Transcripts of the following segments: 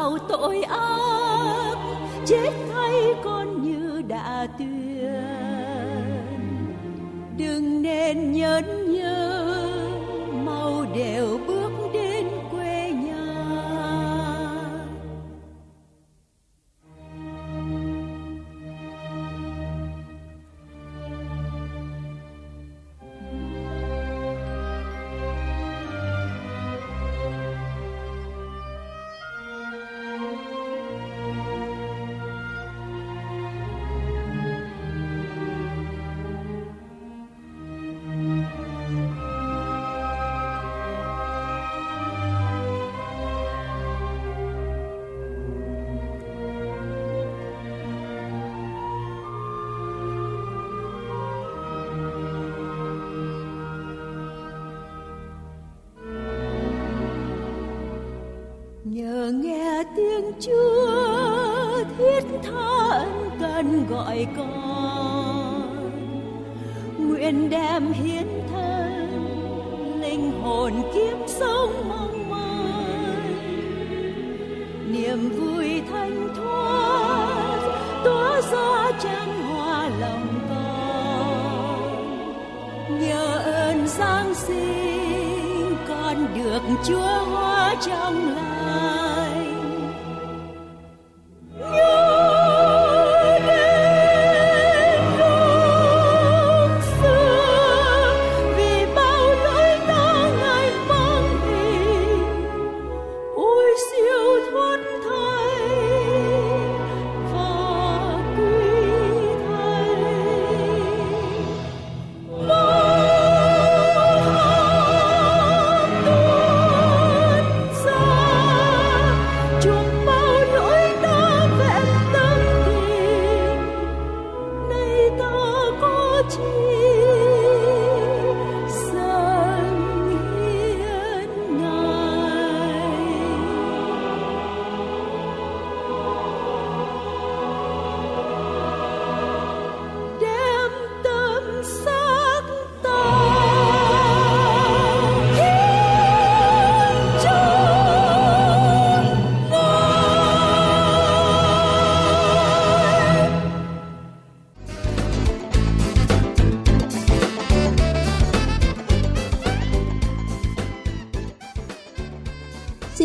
bao tội ác, chết thay con như đã tuyên. Đừng nên nhớ nhớ mau đều nhờ nghe tiếng chúa thiết tha ân cần gọi con. Nguyện đem hiến thân, linh hồn kiếp sống mong manh niềm vui thanh thoát, tỏa ra chân hoa lòng con. Nhờ ơn giáng sinh, con được chúa hóa trong lòng.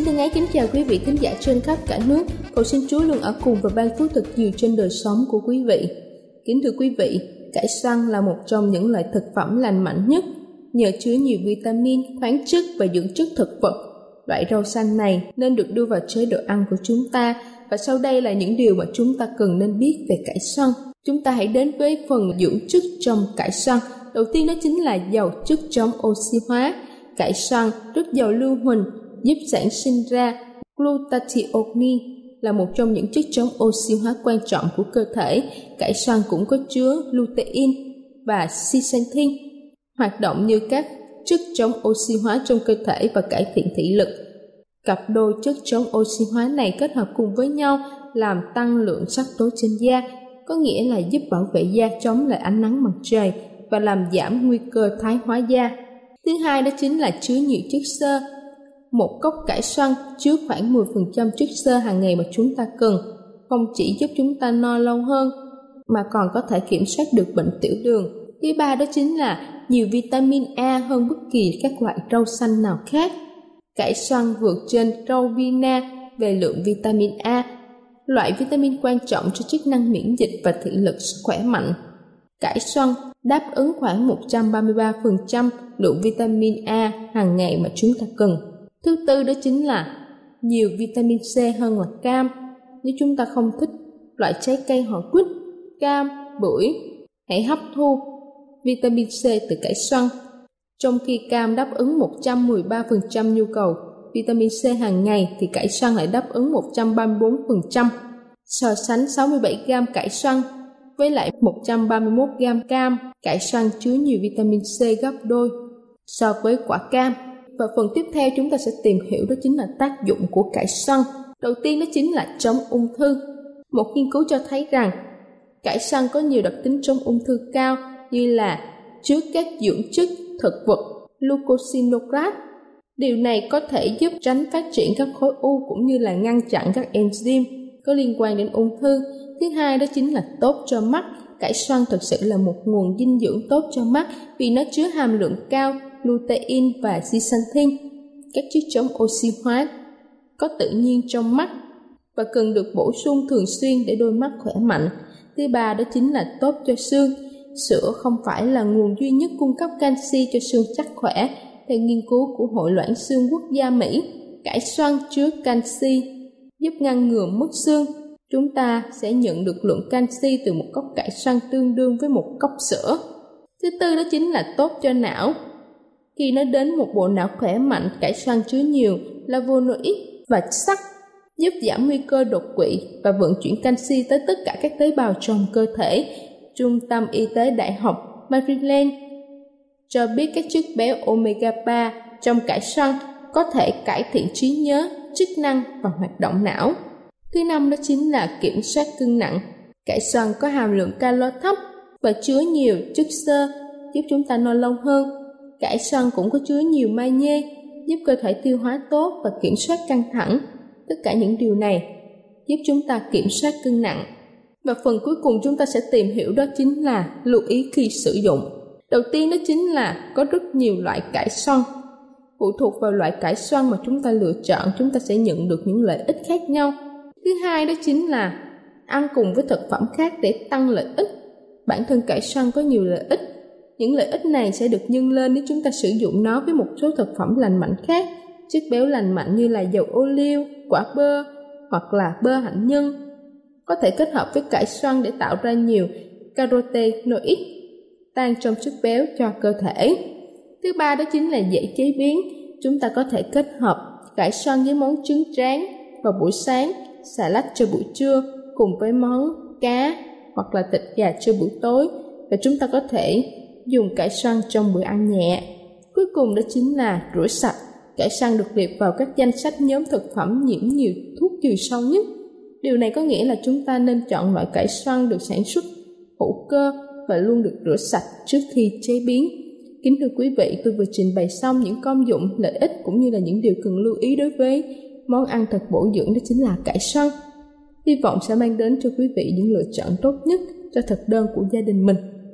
Kính chào quý vị khán giả trên khắp cả nước. Cầu xin Chúa luôn ở cùng và ban phước thật nhiều trên đời sống của quý vị. Kính thưa quý vị, cải xoăn là một trong những loại thực phẩm lành mạnh nhất, nhờ chứa nhiều vitamin, khoáng chất và dưỡng chất thực vật. Loại rau xanh này nên được đưa vào chế độ ăn của chúng ta và sau đây là những điều mà chúng ta cần nên biết về cải xoăn. Chúng ta hãy đến với phần dưỡng chất trong cải xoăn. Đầu tiên đó chính là giàu chất chống oxy hóa. Cải xoăn rất giàu lưu huỳnh, giúp sản sinh ra glutathione là một trong những chất chống oxy hóa quan trọng của cơ thể. Cải xoăn cũng có chứa lutein và zeaxanthin hoạt động như các chất chống oxy hóa trong cơ thể và cải thiện thị lực. Cặp đôi chất chống oxy hóa này kết hợp cùng với nhau làm tăng lượng sắc tố trên da, có nghĩa là giúp bảo vệ da chống lại ánh nắng mặt trời và làm giảm nguy cơ thái hóa da. Thứ hai đó chính là chứa nhiều chất xơ một cốc cải xoăn chứa khoảng 10% chất xơ hàng ngày mà chúng ta cần, không chỉ giúp chúng ta no lâu hơn, mà còn có thể kiểm soát được bệnh tiểu đường. Thứ ba đó chính là nhiều vitamin A hơn bất kỳ các loại rau xanh nào khác. Cải xoăn vượt trên rau vina về lượng vitamin A, loại vitamin quan trọng cho chức năng miễn dịch và thị lực khỏe mạnh. Cải xoăn đáp ứng khoảng 133% lượng vitamin A hàng ngày mà chúng ta cần. Thứ tư đó chính là nhiều vitamin C hơn là cam. Nếu chúng ta không thích loại trái cây họ quýt, cam, bưởi, hãy hấp thu vitamin C từ cải xoăn. Trong khi cam đáp ứng 113% nhu cầu vitamin C hàng ngày thì cải xoăn lại đáp ứng 134%. So sánh 67 gram cải xoăn với lại 131 gram cam, cải xoăn chứa nhiều vitamin C gấp đôi so với quả cam và phần tiếp theo chúng ta sẽ tìm hiểu đó chính là tác dụng của cải xoăn. Đầu tiên đó chính là chống ung thư. Một nghiên cứu cho thấy rằng, cải xoăn có nhiều đặc tính chống ung thư cao như là chứa các dưỡng chất, thực vật glucosinograt. Điều này có thể giúp tránh phát triển các khối u cũng như là ngăn chặn các enzyme có liên quan đến ung thư. Thứ hai đó chính là tốt cho mắt. Cải xoăn thực sự là một nguồn dinh dưỡng tốt cho mắt vì nó chứa hàm lượng cao lutein và zeaxanthin, các chất chống oxy hóa có tự nhiên trong mắt và cần được bổ sung thường xuyên để đôi mắt khỏe mạnh. Thứ ba đó chính là tốt cho xương. Sữa không phải là nguồn duy nhất cung cấp canxi cho xương chắc khỏe. Theo nghiên cứu của Hội loãng xương quốc gia Mỹ, cải xoăn chứa canxi giúp ngăn ngừa mất xương. Chúng ta sẽ nhận được lượng canxi từ một cốc cải xoăn tương đương với một cốc sữa. Thứ tư đó chính là tốt cho não. Khi nói đến một bộ não khỏe mạnh, cải xoăn chứa nhiều flavonoid và sắt giúp giảm nguy cơ đột quỵ và vận chuyển canxi tới tất cả các tế bào trong cơ thể. Trung tâm Y tế Đại học Maryland cho biết các chất béo omega 3 trong cải xoăn có thể cải thiện trí nhớ, chức năng và hoạt động não. Thứ năm đó chính là kiểm soát cân nặng. Cải xoăn có hàm lượng calo thấp và chứa nhiều chất xơ giúp chúng ta no lâu hơn. Cải xoăn cũng có chứa nhiều magie giúp cơ thể tiêu hóa tốt và kiểm soát căng thẳng. Tất cả những điều này giúp chúng ta kiểm soát cân nặng. Và phần cuối cùng chúng ta sẽ tìm hiểu đó chính là lưu ý khi sử dụng. Đầu tiên đó chính là có rất nhiều loại cải xoăn. Phụ thuộc vào loại cải xoăn mà chúng ta lựa chọn, chúng ta sẽ nhận được những lợi ích khác nhau. Thứ hai đó chính là ăn cùng với thực phẩm khác để tăng lợi ích. Bản thân cải xoăn có nhiều lợi ích. Những lợi ích này sẽ được nhân lên nếu chúng ta sử dụng nó với một số thực phẩm lành mạnh khác, chất béo lành mạnh như là dầu ô liu, quả bơ hoặc là bơ hạnh nhân. Có thể kết hợp với cải xoăn để tạo ra nhiều carotenoid tan trong chất béo cho cơ thể. Thứ ba đó chính là dễ chế biến. Chúng ta có thể kết hợp cải xoăn với món trứng tráng vào buổi sáng, xà lách cho buổi trưa cùng với món cá hoặc là thịt gà cho buổi tối và chúng ta có thể dùng cải xoăn trong bữa ăn nhẹ. Cuối cùng đó chính là rửa sạch. Cải xoăn được liệt vào các danh sách nhóm thực phẩm nhiễm nhiều thuốc trừ sâu nhất. Điều này có nghĩa là chúng ta nên chọn loại cải xoăn được sản xuất hữu cơ và luôn được rửa sạch trước khi chế biến. Kính thưa quý vị, tôi vừa trình bày xong những công dụng, lợi ích cũng như là những điều cần lưu ý đối với món ăn thật bổ dưỡng đó chính là cải xoăn. Hy vọng sẽ mang đến cho quý vị những lựa chọn tốt nhất cho thực đơn của gia đình mình.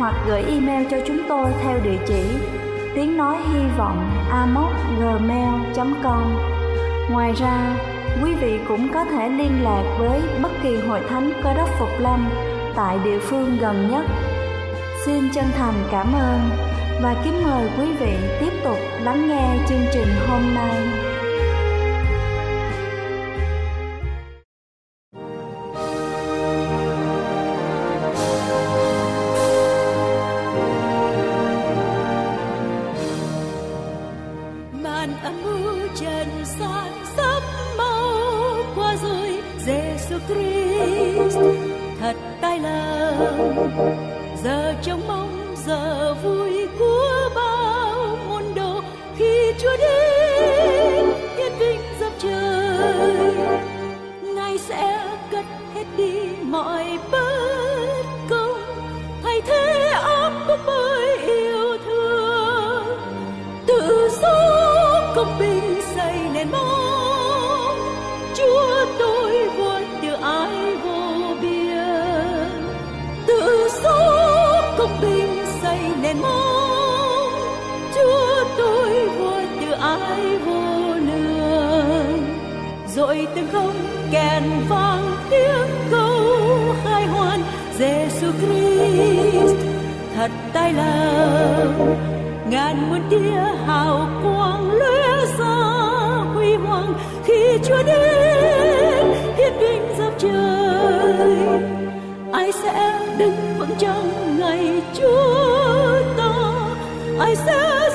hoặc gửi email cho chúng tôi theo địa chỉ tiếng nói hy vọng gmail.com Ngoài ra, quý vị cũng có thể liên lạc với bất kỳ hội thánh Cơ đốc Phục Lâm tại địa phương gần nhất. Xin chân thành cảm ơn và kính mời quý vị tiếp tục lắng nghe chương trình hôm nay. Hết đi mọi bất công. Thay thế áp bức bởi yêu thương, tự do công bình xây nền mong chúa tôi vua từ ai vô biên, tự do công bình xây nền mong chúa tôi vua từ ai vô lường rồi từng không kèn vang tiếng câu khai hoan Giêsu Christ, thật tai lòng ngàn muôn tia hào quang lóe ra huy hoàng, khi Chúa đến hiển vinh dọc trời. Ai sẽ đứng vững trong ngày Chúa ta? Ai sẽ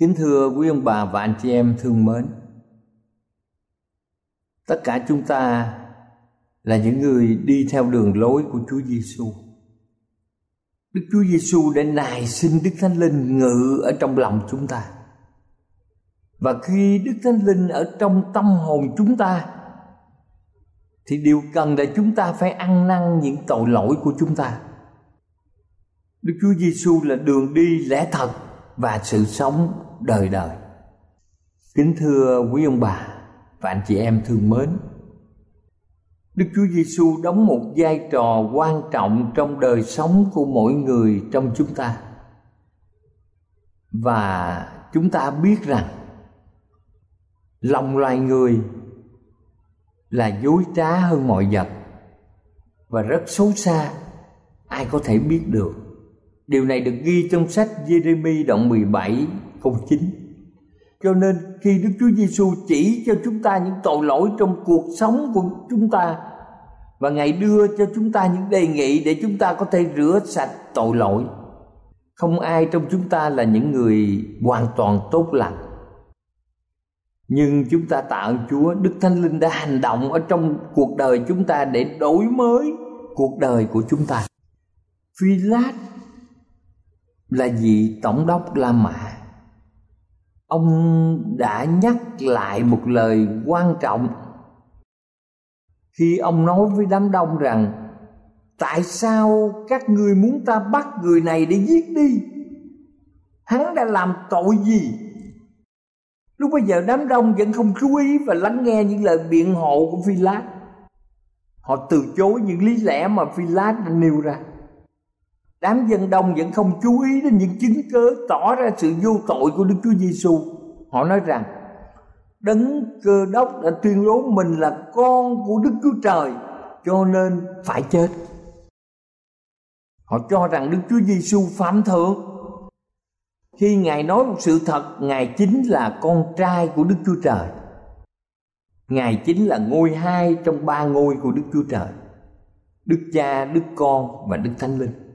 Kính thưa quý ông bà và anh chị em thương mến. Tất cả chúng ta là những người đi theo đường lối của Chúa Giêsu. Đức Chúa Giêsu đã nài xin Đức Thánh Linh ngự ở trong lòng chúng ta. Và khi Đức Thánh Linh ở trong tâm hồn chúng ta, thì điều cần là chúng ta phải ăn năn những tội lỗi của chúng ta. Đức Chúa Giêsu là đường đi lẽ thật và sự sống đời đời. Kính thưa quý ông bà và anh chị em thương mến. Đức Chúa Giêsu đóng một vai trò quan trọng trong đời sống của mỗi người trong chúng ta. Và chúng ta biết rằng lòng loài người là dối trá hơn mọi vật và rất xấu xa, ai có thể biết được điều này được ghi trong sách Jeremy đoạn 17 không chính. cho nên khi Đức Chúa Giêsu chỉ cho chúng ta những tội lỗi trong cuộc sống của chúng ta và Ngài đưa cho chúng ta những đề nghị để chúng ta có thể rửa sạch tội lỗi. Không ai trong chúng ta là những người hoàn toàn tốt lành. Nhưng chúng ta tạ ơn Chúa, Đức Thánh Linh đã hành động ở trong cuộc đời chúng ta để đổi mới cuộc đời của chúng ta. Phi Lát là vị tổng đốc La Mã ông đã nhắc lại một lời quan trọng. Khi ông nói với đám đông rằng, tại sao các ngươi muốn ta bắt người này để giết đi? Hắn đã làm tội gì? Lúc bây giờ đám đông vẫn không chú ý và lắng nghe những lời biện hộ của phi lát họ từ chối những lý lẽ mà phi lát đã nêu ra đám dân đông vẫn không chú ý đến những chứng cớ tỏ ra sự vô tội của Đức Chúa Giêsu. Họ nói rằng đấng cơ đốc đã tuyên bố mình là con của Đức Chúa Trời cho nên phải chết. Họ cho rằng Đức Chúa Giêsu phạm thượng. Khi Ngài nói một sự thật, Ngài chính là con trai của Đức Chúa Trời. Ngài chính là ngôi hai trong ba ngôi của Đức Chúa Trời. Đức Cha, Đức Con và Đức Thánh Linh.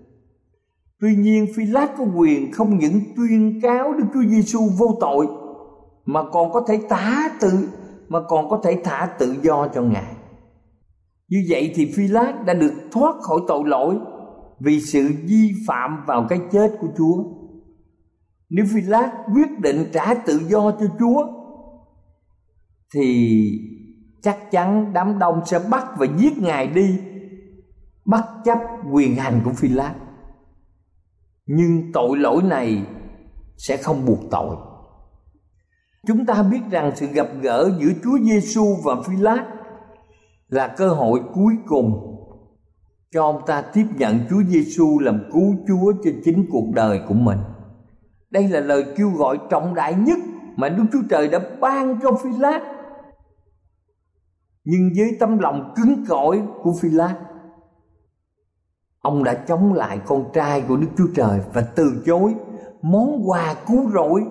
Tuy nhiên Phi Lát có quyền không những tuyên cáo Đức Chúa Giêsu vô tội, mà còn có thể thả tự, mà còn có thể thả tự do cho ngài. Như vậy thì Phi Lát đã được thoát khỏi tội lỗi vì sự vi phạm vào cái chết của Chúa. Nếu Phi Lát quyết định trả tự do cho Chúa, thì chắc chắn đám đông sẽ bắt và giết ngài đi, bất chấp quyền hành của Phi Lát nhưng tội lỗi này sẽ không buộc tội chúng ta biết rằng sự gặp gỡ giữa Chúa Giêsu và Phi Lát là cơ hội cuối cùng cho ông ta tiếp nhận Chúa Giêsu làm cứu Chúa cho chính cuộc đời của mình. Đây là lời kêu gọi trọng đại nhất mà Đức Chúa Trời đã ban cho Phi Lát. Nhưng với tấm lòng cứng cỏi của Phi Lát, ông đã chống lại con trai của Đức Chúa Trời và từ chối món quà cứu rỗi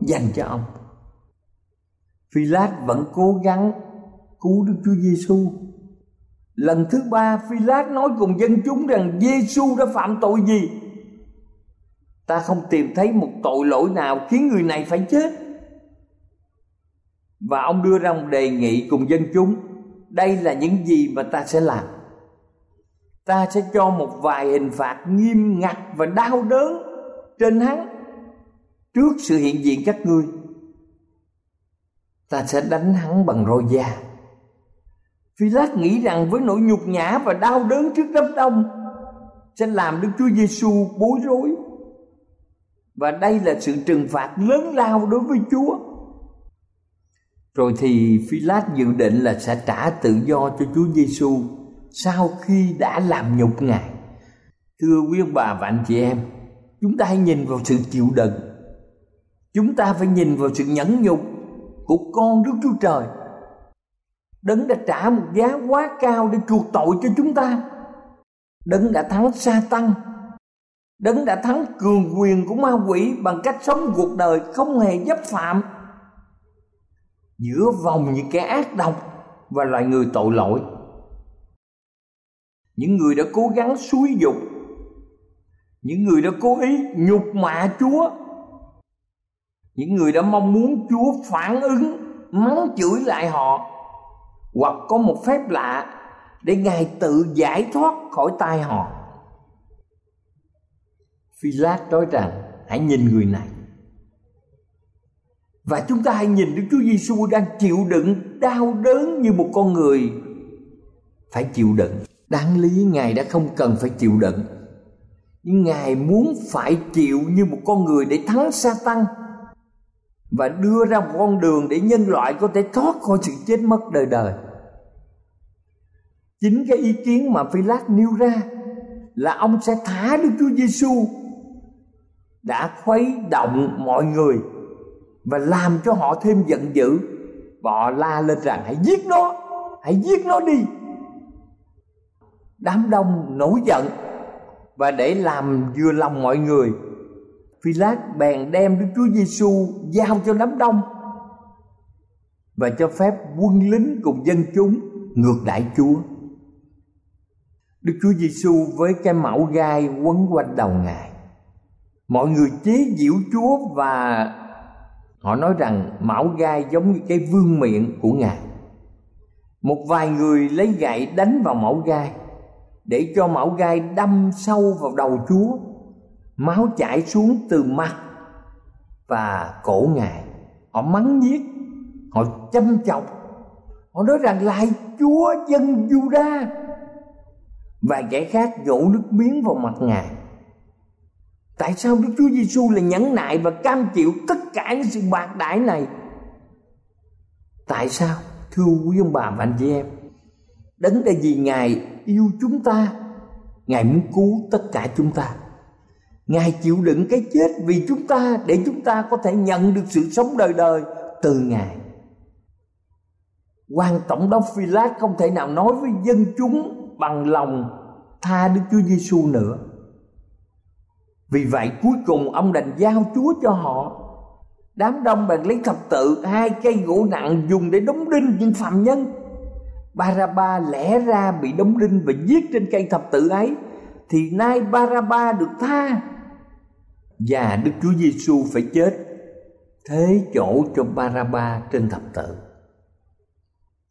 dành cho ông. Phi Lát vẫn cố gắng cứu Đức Chúa Giêsu. Lần thứ ba Phi Lát nói cùng dân chúng rằng Giêsu đã phạm tội gì? Ta không tìm thấy một tội lỗi nào khiến người này phải chết. Và ông đưa ra một đề nghị cùng dân chúng, đây là những gì mà ta sẽ làm ta sẽ cho một vài hình phạt nghiêm ngặt và đau đớn trên hắn trước sự hiện diện các ngươi. Ta sẽ đánh hắn bằng roi da. Phi lát nghĩ rằng với nỗi nhục nhã và đau đớn trước đám đông sẽ làm đức chúa giêsu bối rối. Và đây là sự trừng phạt lớn lao đối với chúa. Rồi thì phi lát dự định là sẽ trả tự do cho chúa giêsu sau khi đã làm nhục ngài, thưa quý ông bà và anh chị em, chúng ta hãy nhìn vào sự chịu đựng. Chúng ta phải nhìn vào sự nhẫn nhục của con đức chúa trời. Đấng đã trả một giá quá cao để chuộc tội cho chúng ta. Đấng đã thắng sa tăng đấng đã thắng cường quyền của ma quỷ bằng cách sống cuộc đời không hề dấp phạm. Giữa vòng những kẻ ác độc và loài người tội lỗi những người đã cố gắng xúi dục, những người đã cố ý nhục mạ chúa, những người đã mong muốn chúa phản ứng, mắng chửi lại họ, hoặc có một phép lạ để ngài tự giải thoát khỏi tay họ. Phi lát nói rằng, hãy nhìn người này. Và chúng ta hãy nhìn Đức Chúa Giêsu đang chịu đựng đau đớn như một con người phải chịu đựng đáng lý ngài đã không cần phải chịu đựng. Nhưng ngài muốn phải chịu như một con người để thắng sa tăng và đưa ra một con đường để nhân loại có thể thoát khỏi sự chết mất đời đời. Chính cái ý kiến mà phi lát nêu ra là ông sẽ thả đức chúa giêsu đã khuấy động mọi người và làm cho họ thêm giận dữ. Và họ la lên rằng, hãy giết nó! Hãy giết nó đi! Đám đông nổi giận và để làm vừa lòng mọi người. Phi lát bèn đem đức chúa giêsu giao cho đám đông và cho phép quân lính cùng dân chúng ngược đãi chúa. Đức chúa giêsu với cái mão gai quấn quanh đầu ngài. Mọi người chế giễu chúa và họ nói rằng mão gai giống như cái vương miệng của ngài. Một vài người lấy gậy đánh vào mão gai để cho mão gai đâm sâu vào đầu chúa, máu chảy xuống từ mặt và cổ ngài. Họ mắng nhiếc họ châm chọc. Họ nói rằng lại chúa dân juda và kẻ khác dỗ nước miếng vào mặt ngài. Tại sao đức chúa giêsu lại nhẫn nại và cam chịu tất cả những sự bạc đãi này? Tại sao, thưa quý ông bà và anh chị em? Đấng đây vì ngài yêu chúng ta. Ngài muốn cứu tất cả chúng ta. Ngài chịu đựng cái chết vì chúng ta để chúng ta có thể nhận được sự sống đời đời từ ngài. Quan tổng đốc phi lát không thể nào nói với dân chúng bằng lòng tha đức chúa giêsu nữa. Vì vậy cuối cùng ông đành giao chúa cho họ. Đám đông bèn lấy thập tự, hai cây gỗ nặng dùng để đóng đinh những phạm nhân. Baraba lẽ ra bị đóng đinh và giết trên cây thập tự ấy thì nay Baraba được tha và Đức Chúa Giêsu phải chết thế chỗ cho Baraba trên thập tự.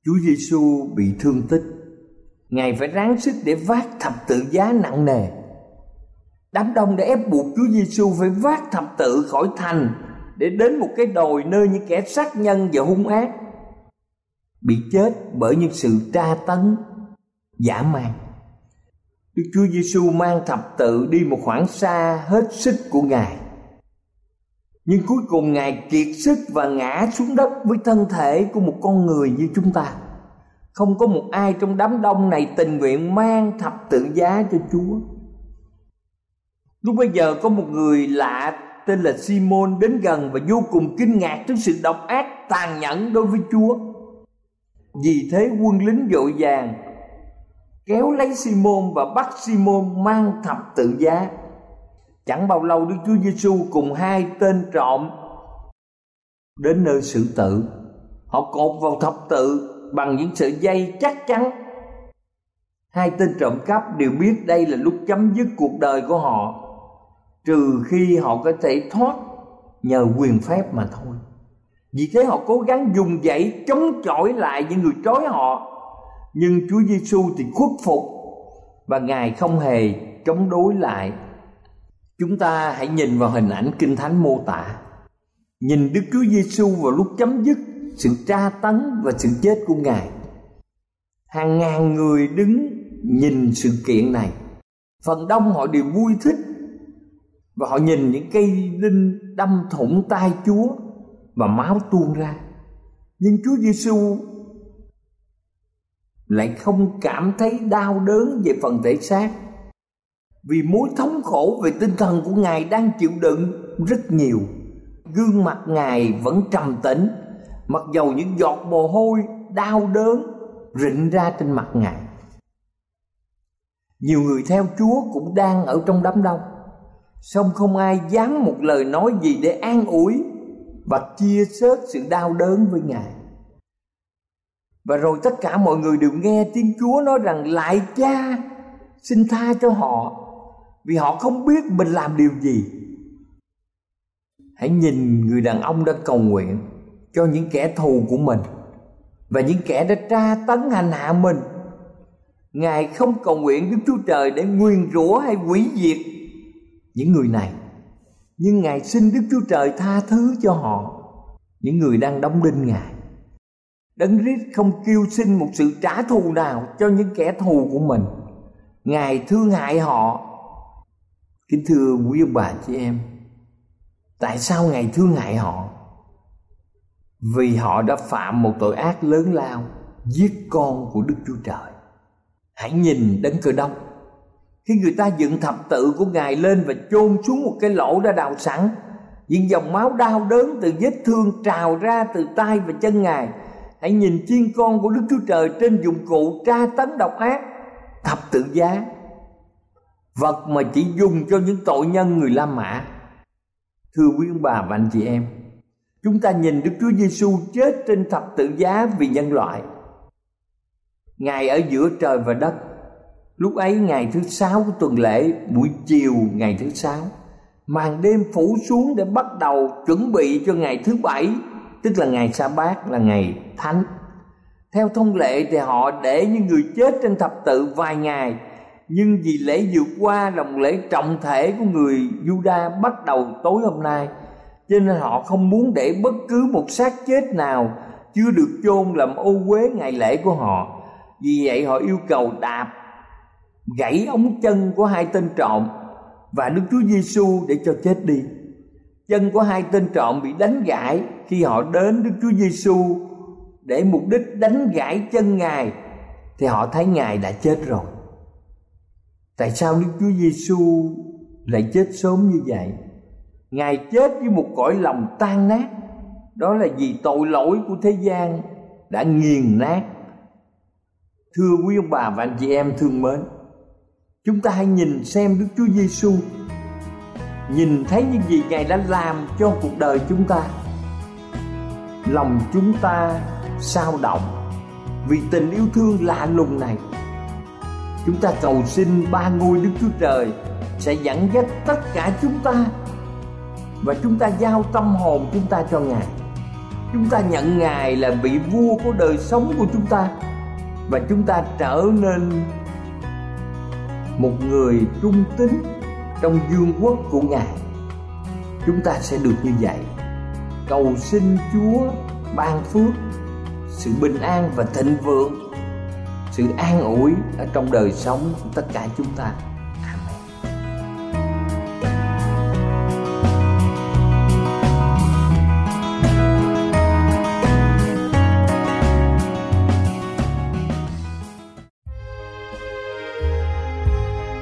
Chúa Giêsu bị thương tích, Ngài phải ráng sức để vác thập tự giá nặng nề. Đám đông đã ép buộc Chúa Giêsu phải vác thập tự khỏi thành để đến một cái đồi nơi những kẻ sát nhân và hung ác bị chết bởi những sự tra tấn, giả man. Đức Chúa Giêsu mang thập tự đi một khoảng xa hết sức của Ngài. Nhưng cuối cùng Ngài kiệt sức và ngã xuống đất với thân thể của một con người như chúng ta. Không có một ai trong đám đông này tình nguyện mang thập tự giá cho Chúa. Lúc bây giờ có một người lạ tên là Simon đến gần và vô cùng kinh ngạc trước sự độc ác tàn nhẫn đối với Chúa. Vì thế quân lính vội vàng kéo lấy Simon và bắt Simon mang thập tự giá. Chẳng bao lâu Đức Chúa Giêsu cùng hai tên trộm đến nơi xử tử. Họ cột vào thập tự bằng những sợi dây chắc chắn. Hai tên trộm cắp đều biết đây là lúc chấm dứt cuộc đời của họ, trừ khi họ có thể thoát nhờ quyền phép mà thôi. Vì thế họ cố gắng dùng dậy chống chọi lại những người trói họ nhưng Chúa Giêsu thì khuất phục và Ngài không hề chống đối lại. Chúng ta hãy nhìn vào hình ảnh Kinh Thánh mô tả. Nhìn Đức Chúa Giêsu vào lúc chấm dứt sự tra tấn và sự chết của Ngài. Hàng ngàn người đứng nhìn sự kiện này. Phần đông họ đều vui thích và họ nhìn những cây đinh đâm thủng tay Chúa và máu tuôn ra. Nhưng Chúa Giêsu lại không cảm thấy đau đớn về phần thể xác, vì mối thống khổ về tinh thần của ngài đang chịu đựng rất nhiều. Gương mặt ngài vẫn trầm tĩnh, mặc dầu những giọt mồ hôi, đau đớn rịn ra trên mặt ngài. Nhiều người theo chúa cũng đang ở trong đám đông. Song không ai dám một lời nói gì để an ủi và chia sớt sự đau đớn với ngài và rồi tất cả mọi người đều nghe tiếng Chúa nói rằng lại cha xin tha cho họ, vì họ không biết mình làm điều gì. Hãy nhìn người đàn ông đã cầu nguyện cho những kẻ thù của mình và những kẻ đã tra tấn hành hạ mình. Ngài không cầu nguyện Đức Chúa Trời để nguyền rủa hay hủy diệt những người này. Nhưng Ngài xin Đức Chúa Trời tha thứ cho họ, những người đang đóng đinh Ngài. Đấng rít không kêu xin một sự trả thù nào cho những kẻ thù của mình. Ngài thương hại họ. Kính thưa quý ông bà chị em, tại sao Ngài thương hại họ? Vì họ đã phạm một tội ác lớn lao, giết con của Đức Chúa Trời. hãy nhìn đấng cơ đốc khi người ta dựng thập tự của ngài lên và chôn xuống một cái lỗ đã đào sẵn những dòng máu đau đớn từ vết thương trào ra từ tay và chân ngài hãy nhìn chiên con của đức chúa trời trên dụng cụ tra tấn độc ác thập tự giá vật mà chỉ dùng cho những tội nhân người La Mã. Thưa quý ông bà và anh chị em, chúng ta nhìn Đức Chúa Giêsu chết trên thập tự giá vì nhân loại. Ngài ở giữa trời và đất. Lúc ấy ngày thứ sáu của tuần lễ, buổi chiều ngày thứ sáu, màn đêm phủ xuống để bắt đầu chuẩn bị cho ngày thứ bảy, tức là ngày sa bát là ngày thánh. Theo thông lệ thì họ để những người chết trên thập tự vài ngày nhưng vì lễ vượt qua lòng lễ trọng thể của người Juda bắt đầu tối hôm nay cho nên họ không muốn để bất cứ một xác chết nào chưa được chôn làm ô uế ngày lễ của họ vì vậy họ yêu cầu đạp gãy ống chân của hai tên trộm và Đức Chúa Giêsu để cho chết đi. Chân của hai tên trộm bị đánh gãy khi họ đến Đức Chúa Giêsu để mục đích đánh gãy chân Ngài thì họ thấy Ngài đã chết rồi. Tại sao Đức Chúa Giêsu lại chết sớm như vậy? Ngài chết với một cõi lòng tan nát. Đó là vì tội lỗi của thế gian đã nghiền nát. Thưa quý ông bà và anh chị em thương mến, chúng ta hãy nhìn xem Đức Chúa Giêsu nhìn thấy những gì Ngài đã làm cho cuộc đời chúng ta. Lòng chúng ta sao động vì tình yêu thương lạ lùng này. Chúng ta cầu xin ba ngôi đức chúa trời sẽ dẫn dắt tất cả chúng ta và chúng ta giao tâm hồn chúng ta cho ngài. Chúng ta nhận ngài là vị vua của đời sống của chúng ta và chúng ta trở nên một người trung tín trong vương quốc của ngài. Chúng ta sẽ được như vậy. Cầu xin chúa ban phước, sự bình an và thịnh vượng, sự an ủi ở trong đời sống của tất cả chúng ta.